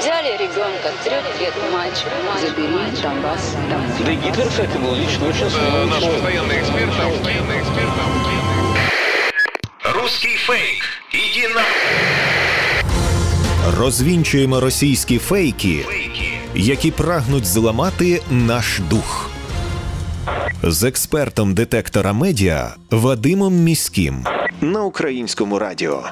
Взяли ребенка, трех лет мальчик, забери Донбасс домой. Да и Гитлер, кстати, был лично очень смелый Наш человек. постоянный эксперт, наш постоянный эксперт. Русский фейк. Иди на... Розвінчуємо російські фейки, які прагнуть зламати наш дух. З експертом детектора медіа Вадимом Міським на українському радіо.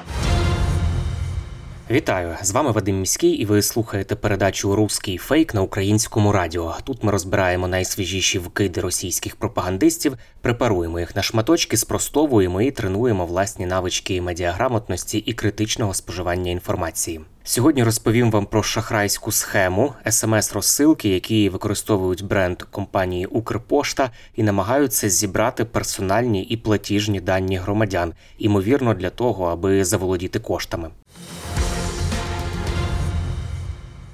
Вітаю! З вами Вадим Міський, і ви слухаєте передачу Руський фейк на українському радіо. Тут ми розбираємо найсвіжіші вкиди російських пропагандистів, препаруємо їх на шматочки, спростовуємо і тренуємо власні навички медіаграмотності і критичного споживання інформації. Сьогодні розповім вам про шахрайську схему смс-розсилки, які використовують бренд компанії Укрпошта і намагаються зібрати персональні і платіжні дані громадян, імовірно для того, аби заволодіти коштами.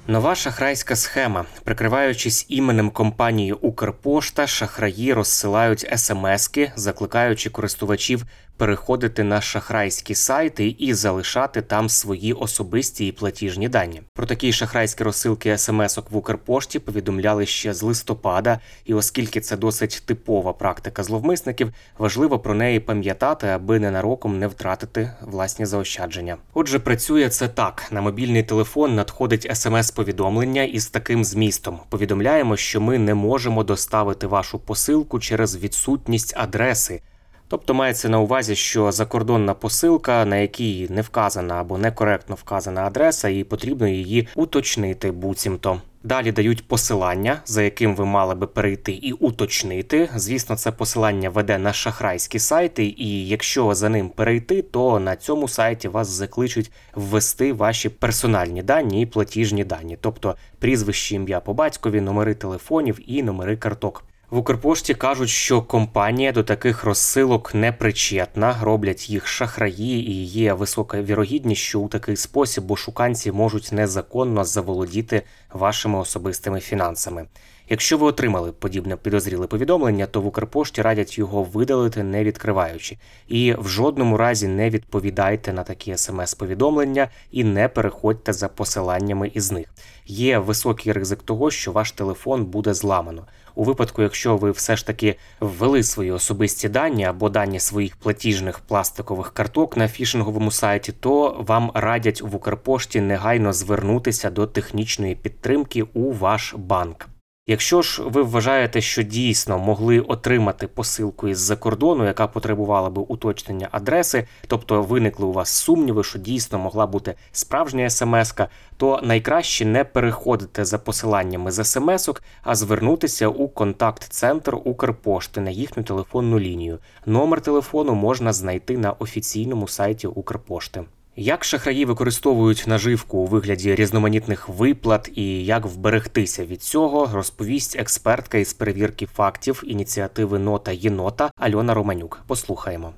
Нова шахрайська схема. Прикриваючись іменем компанії Укрпошта, шахраї розсилають смски, закликаючи користувачів переходити на шахрайські сайти і залишати там свої особисті і платіжні дані. Про такі шахрайські розсилки смс-ок в Укрпошті повідомляли ще з листопада, і оскільки це досить типова практика зловмисників, важливо про неї пам'ятати, аби ненароком не втратити власні заощадження. Отже, працює це так: на мобільний телефон надходить смс-повідомлення із таким змістом: повідомляємо, що ми не можемо доставити вашу посилку через відсутність адреси. Тобто мається на увазі, що закордонна посилка, на якій не вказана або некоректно вказана адреса, і потрібно її уточнити буцімто. Далі дають посилання, за яким ви мали би перейти і уточнити. Звісно, це посилання веде на шахрайські сайти, і якщо за ним перейти, то на цьому сайті вас закличуть ввести ваші персональні дані і платіжні дані, тобто прізвище, ім'я по батькові, номери телефонів і номери карток. В Укрпошті кажуть, що компанія до таких розсилок не причетна, роблять їх шахраї, і є висока вірогідність, що у такий спосіб ошуканці можуть незаконно заволодіти вашими особистими фінансами. Якщо ви отримали подібне підозріле повідомлення, то в Укрпошті радять його видалити, не відкриваючи. І в жодному разі не відповідайте на такі смс-повідомлення і не переходьте за посиланнями із них. Є високий ризик того, що ваш телефон буде зламано. У випадку, якщо ви все ж таки ввели свої особисті дані або дані своїх платіжних пластикових карток на фішинговому сайті, то вам радять в Укрпошті негайно звернутися до технічної підтримки у ваш банк. Якщо ж ви вважаєте, що дійсно могли отримати посилку із-за кордону, яка потребувала би уточнення адреси, тобто виникли у вас сумніви, що дійсно могла бути справжня смс-ка, то найкраще не переходити за посиланнями з смс-ок, а звернутися у контакт-центр Укрпошти на їхню телефонну лінію. Номер телефону можна знайти на офіційному сайті Укрпошти. Як шахраї використовують наживку у вигляді різноманітних виплат і як вберегтися від цього, розповість експертка із перевірки фактів ініціативи Нота Єнота Альона Романюк. Послухаємо.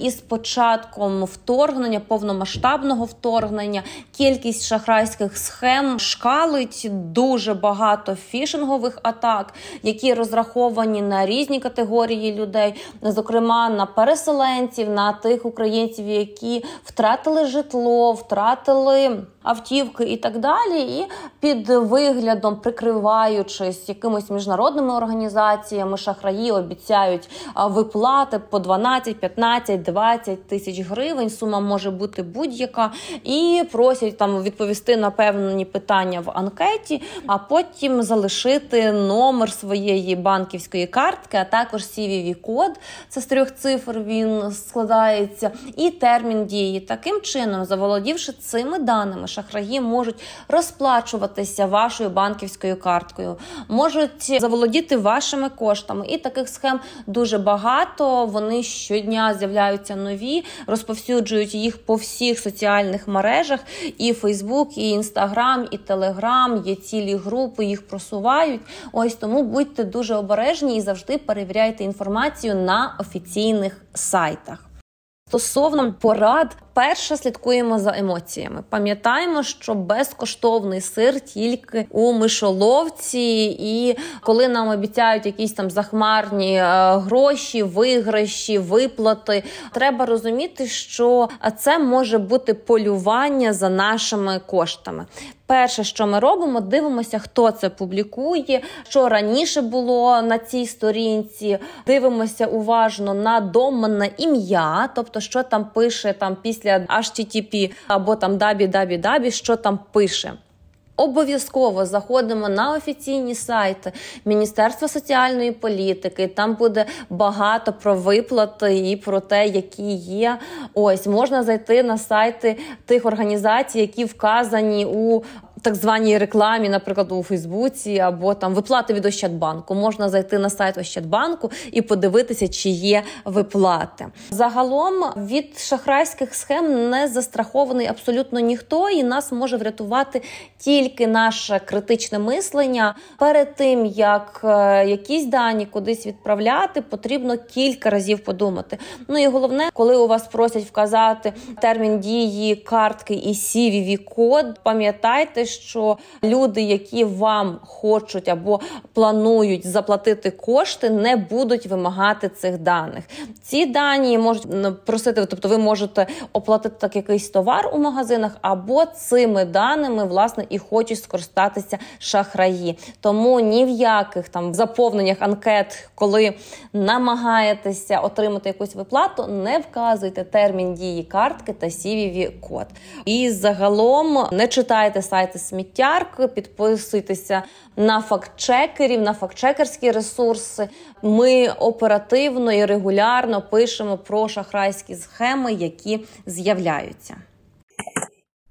Із початком вторгнення, повномасштабного вторгнення, кількість шахрайських схем шкалить дуже багато фішингових атак, які розраховані на різні категорії людей, зокрема на переселенців, на тих українців, які втратили житло, втратили автівки і так далі. І під виглядом, прикриваючись якимись міжнародними організаціями, шахраї обіцяють виплати по 12, 15, 20 тисяч гривень. Сума може бути будь-яка, і просять там відповісти на певні питання в анкеті, а потім залишити номер своєї банківської картки, а також cvv код це з трьох цифр. Він складається, і термін дії. Таким чином, заволодівши цими даними, шахраї можуть розплачуватися вашою банківською карткою, можуть заволодіти вашими коштами. І таких схем дуже багато. Вони щодня з'являються нові, розповсюджують їх по всіх соціальних мережах. І Фейсбук, і Інстаграм, і Телеграм, є цілі групи, їх просувають. Ось тому будьте дуже обережні і завжди перевіряйте інформацію на офіційних сайтах. Стосовно порад Перше, слідкуємо за емоціями. Пам'ятаємо, що безкоштовний сир тільки у мишоловці, і коли нам обіцяють якісь там захмарні е, гроші, виграші, виплати, треба розуміти, що це може бути полювання за нашими коштами. Перше, що ми робимо, дивимося, хто це публікує, що раніше було на цій сторінці. Дивимося уважно на доменне ім'я, тобто, що там пише там після HTTP або там дабі-дабі-дабі, що там пише. Обов'язково заходимо на офіційні сайти Міністерства соціальної політики. Там буде багато про виплати і про те, які є. Ось можна зайти на сайти тих організацій, які вказані у так званій рекламі, наприклад, у Фейсбуці, або там виплати від Ощадбанку. Можна зайти на сайт Ощадбанку і подивитися, чи є виплати. Загалом від шахрайських схем не застрахований абсолютно ніхто, і нас може врятувати тільки наше критичне мислення. Перед тим як е, якісь дані кудись відправляти, потрібно кілька разів подумати. Ну і головне, коли у вас просять вказати термін дії картки і cvv код пам'ятайте що люди, які вам хочуть або планують заплатити кошти, не будуть вимагати цих даних. Ці дані можуть просити, тобто ви можете оплатити так якийсь товар у магазинах, або цими даними власне і хочуть скористатися шахраї. Тому ні в яких там заповненнях анкет, коли намагаєтеся отримати якусь виплату, не вказуйте термін дії картки та cvv код. І загалом не читайте сайти сміттярки, підписуйтеся на фактчекерів, на фактчекерські ресурси. Ми оперативно і регулярно пишемо про шахрайські схеми, які з'являються.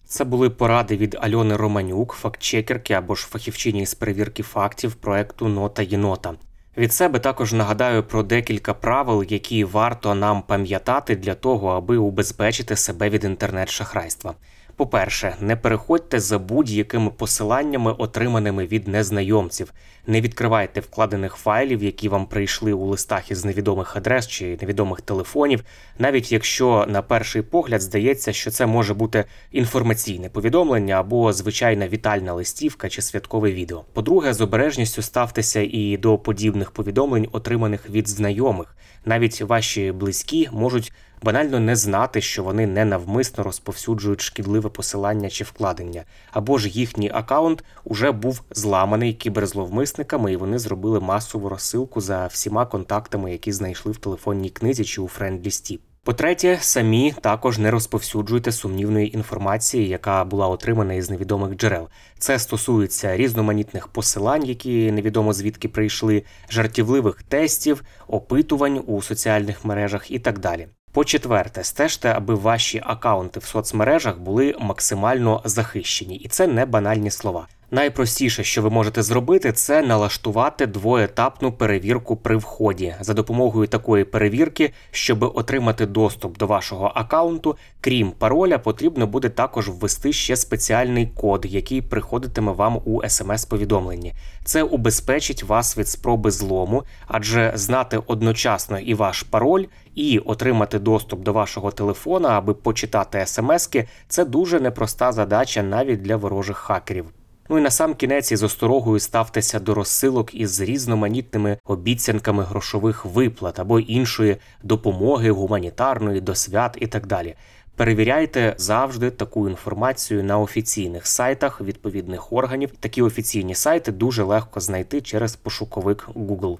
Це були поради від Альони Романюк, фактчекерки або ж фахівчині з перевірки фактів проекту Нота Єнота. Від себе також нагадаю про декілька правил, які варто нам пам'ятати для того, аби убезпечити себе від інтернет-шахрайства. По-перше, не переходьте за будь-якими посиланнями, отриманими від незнайомців. Не відкривайте вкладених файлів, які вам прийшли у листах із невідомих адрес чи невідомих телефонів, навіть якщо на перший погляд здається, що це може бути інформаційне повідомлення або звичайна вітальна листівка чи святкове відео. По-друге, з обережністю ставтеся і до подібних повідомлень, отриманих від знайомих. Навіть ваші близькі можуть банально не знати, що вони ненавмисно розповсюджують шкідливе посилання чи вкладення, або ж їхній аккаунт уже був зламаний кіберзловмисниками, і вони зробили масову розсилку за всіма контактами, які знайшли в телефонній книзі чи у френдлісті. По-третє, самі також не розповсюджуйте сумнівної інформації, яка була отримана із невідомих джерел. Це стосується різноманітних посилань, які невідомо звідки прийшли, жартівливих тестів, опитувань у соціальних мережах і так далі. По-четверте, стежте, аби ваші акаунти в соцмережах були максимально захищені, і це не банальні слова. Найпростіше, що ви можете зробити, це налаштувати двоетапну перевірку при вході. За допомогою такої перевірки, щоб отримати доступ до вашого аккаунту, крім пароля, потрібно буде також ввести ще спеціальний код, який приходитиме вам у смс-повідомленні. Це убезпечить вас від спроби злому, адже знати одночасно і ваш пароль, і отримати доступ до вашого телефона, аби почитати смски, це дуже непроста задача навіть для ворожих хакерів. Ну і на сам кінець із осторогою ставтеся до розсилок із різноманітними обіцянками грошових виплат або іншої допомоги гуманітарної до свят і так далі. Перевіряйте завжди таку інформацію на офіційних сайтах відповідних органів. Такі офіційні сайти дуже легко знайти через пошуковик Google.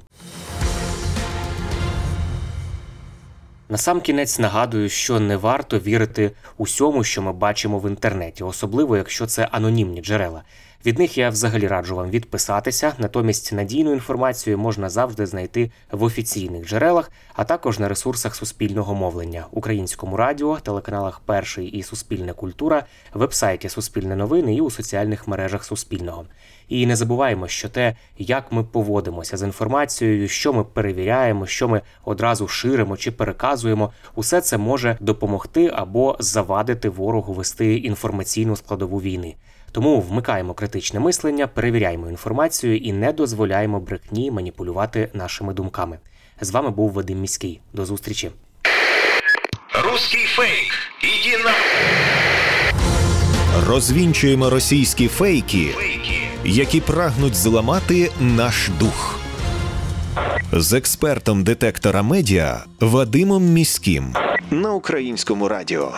Насамкінець нагадую, що не варто вірити усьому, що ми бачимо в інтернеті, особливо якщо це анонімні джерела. Від них я взагалі раджу вам відписатися. Натомість надійну інформацію можна завжди знайти в офіційних джерелах, а також на ресурсах суспільного мовлення, українському радіо, телеканалах Перший і Суспільна культура, вебсайті Суспільне новини і у соціальних мережах Суспільного. І не забуваємо, що те, як ми поводимося з інформацією, що ми перевіряємо, що ми одразу ширимо чи переказуємо, усе це може допомогти або завадити ворогу вести інформаційну складову війни. Тому вмикаємо критичне мислення, перевіряємо інформацію і не дозволяємо брехні маніпулювати нашими думками. З вами був Вадим Міський. До зустрічі. Руський фейк. Іди на... Розвінчуємо російські фейки, які прагнуть зламати наш дух з експертом детектора медіа Вадимом Міським на українському радіо.